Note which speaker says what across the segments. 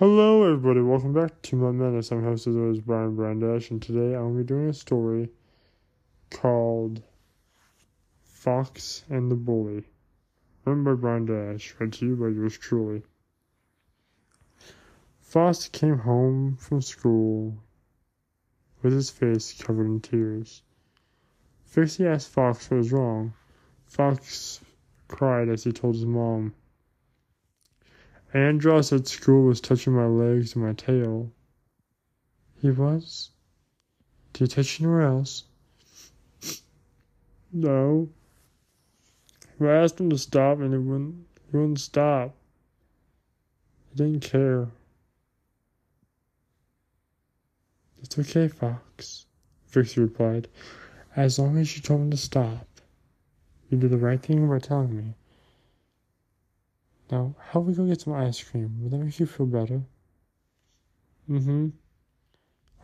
Speaker 1: Hello, everybody. Welcome back to my menace. I'm host as always Brian Brandash, and today I'm going to be doing a story called Fox and the Bully. Written by Brian read to you by yours truly. Fox came home from school with his face covered in tears. Fixie asked Fox what was wrong. Fox cried as he told his mom. Andros at school was touching my legs and my tail. He was? Did he touch anywhere else? No. I asked him to stop and he wouldn't he wouldn't stop. He didn't care. It's okay, Fox, Fixie replied. As long as you told him to stop. You did the right thing by telling me. Now, how we go get some ice cream? Will that make you feel better? Mm-hmm.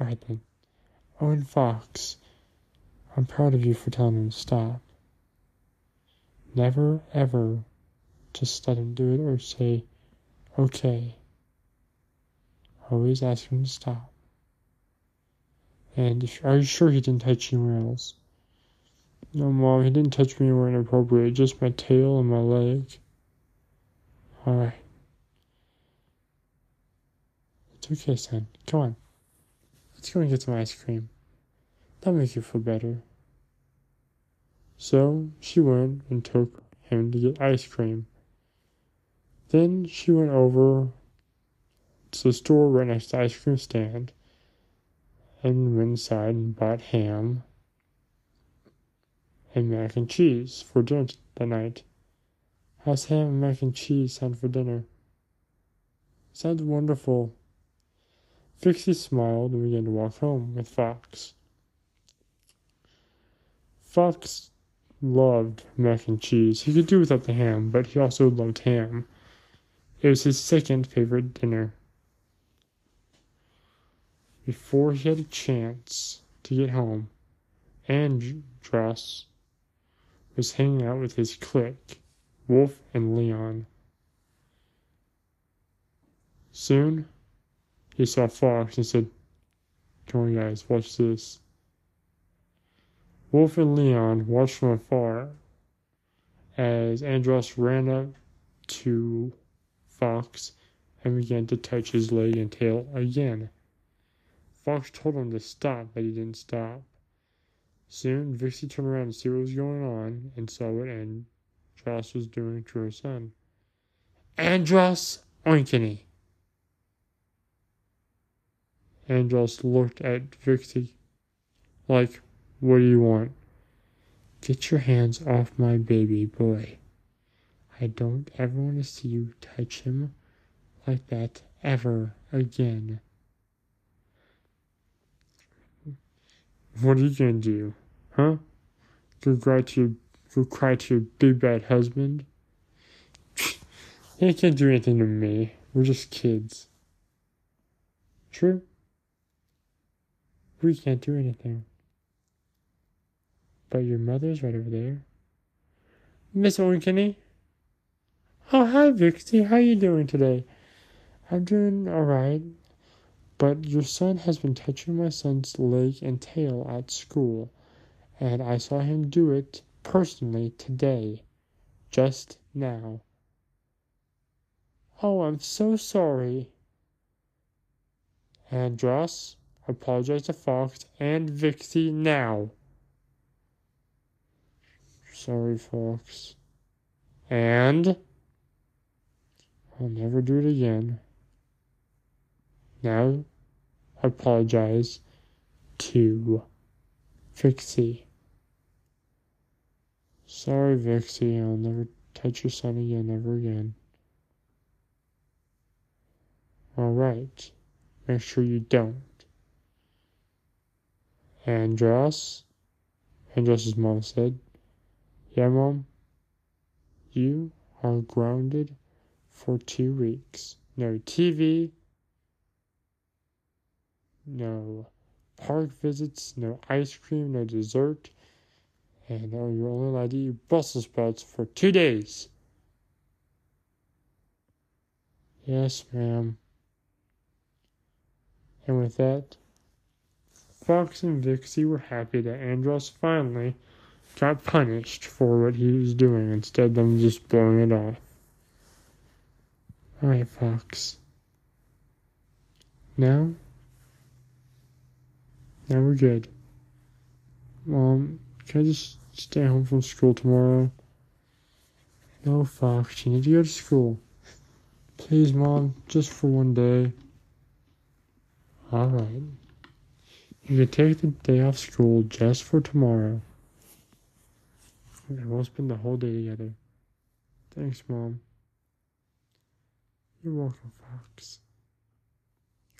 Speaker 1: Alright then. Owen Fox, I'm proud of you for telling him to stop. Never, ever just let him do it or say, okay. Always ask him to stop. And if, are you sure he didn't touch you anywhere else? No, Mom, he didn't touch me anywhere inappropriate, just my tail and my leg. Alright. It's okay, son. Come on. Let's go and get some ice cream. That'll make you feel better. So she went and took him to get ice cream. Then she went over to the store right next to the ice cream stand and went inside and bought ham and mac and cheese for dinner that night. How's ham and mac and cheese sound for dinner? Sounds wonderful. Fixie smiled and began to walk home with Fox. Fox loved mac and cheese. He could do without the ham, but he also loved ham. It was his second favorite dinner. Before he had a chance to get home, Andros was hanging out with his clique, Wolf and Leon. Soon, he saw Fox and said, Come on, guys, watch this. Wolf and Leon watched from afar as Andros ran up to Fox and began to touch his leg and tail again. Fox told him to stop, but he didn't stop. Soon, Fixie turned around to see what was going on and saw what Andros was doing to her son. Andros Oinkeny! Andros looked at Fixie like, What do you want? Get your hands off my baby boy. I don't ever want to see you touch him like that ever again. What are you gonna do? Huh? Go to your go cry to your big bad husband? he can't do anything to me. We're just kids. True? We can't do anything. But your mother's right over there. Miss Oinkeny? Oh, hi, Fixie. How are you doing today? I'm doing all right. But your son has been touching my son's leg and tail at school, and I saw him do it personally today, just now. Oh, I'm so sorry. Andros, apologize to Fox and Fixie now. Sorry, Fox. And I'll never do it again. Now, apologize to Fixie. Sorry, Fixie, I'll never touch your son again, ever again. Alright, make sure you don't. Andros? Andros' mom said, Yeah, mom, you are grounded for two weeks. No TV, no park visits, no ice cream, no dessert, and you're only allowed to eat Brussels sprouts for two days. Yes, ma'am. And with that, Fox and Vixie were happy that Andros finally got punished for what he was doing instead of them just blowing it off. Alright, Fox. Now, now we're good. Mom, can I just stay home from school tomorrow? No, Fox, you need to go to school. Please, Mom, just for one day. Alright. You can take the day off school just for tomorrow. And we'll spend the whole day together. Thanks, Mom. You're welcome, Fox.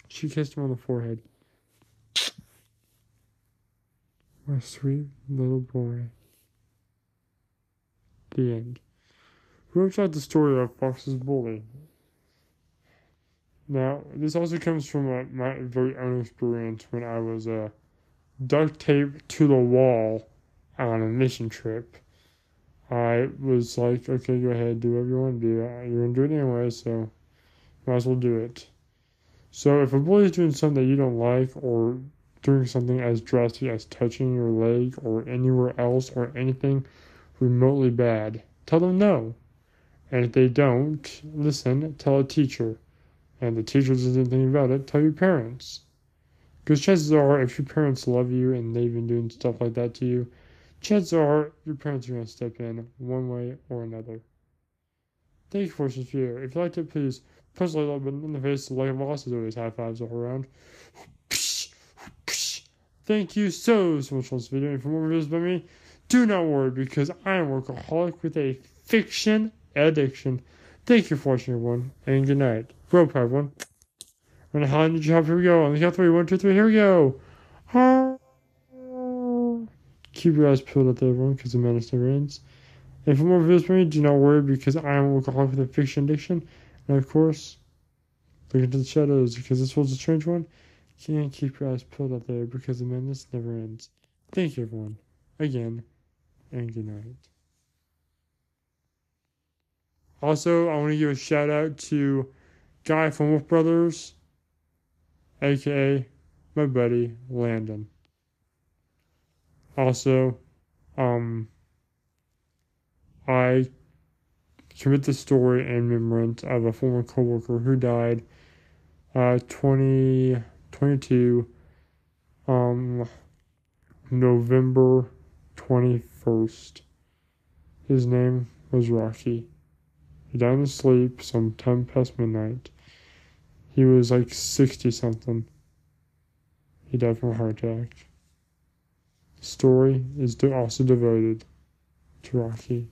Speaker 1: She kissed him on the forehead. My sweet little boy. The end. Who tried the story of Fox's bully? Now, this also comes from uh, my very own experience when I was uh, duct taped to the wall on a mission trip. I was like, okay, go ahead, do whatever you want to do. You're going to do it anyway, so might as well do it. So if a boy is doing something that you don't like or doing something as drastic as touching your leg or anywhere else or anything remotely bad, tell them no. And if they don't listen, tell a teacher. And the teacher doesn't do anything about it, tell your parents. Because chances are, if your parents love you and they've been doing stuff like that to you, chances are your parents are going to step in one way or another. Thank you for this video. If you liked it, please press a little button in the face like bosses always high fives all around. Thank you so, so much for this video. And for more videos by me, do not worry because I am a workaholic with a fiction addiction. Thank you for watching, everyone, and good night. Rope, everyone. And how did you have? Here we go. On the count three. One, two, three. Here we go. Ah. Keep your eyes peeled out there, everyone, because the madness never ends. And for more videos from me, do not worry because I am a workaholic with a fiction addiction. And of course, look into the shadows because this was a strange one. Can't keep your eyes peeled out there because the madness never ends. Thank you, everyone, again, and good night. Also, I want to give a shout out to Guy from Wolf Brothers, aka my buddy Landon. Also, um, I commit the story in remembrance of a former coworker who died uh 2022 um November 21st. His name was Rocky. He died in sleep sometime past midnight. He was like 60 something. He died from a heart attack. The story is also devoted to Rocky.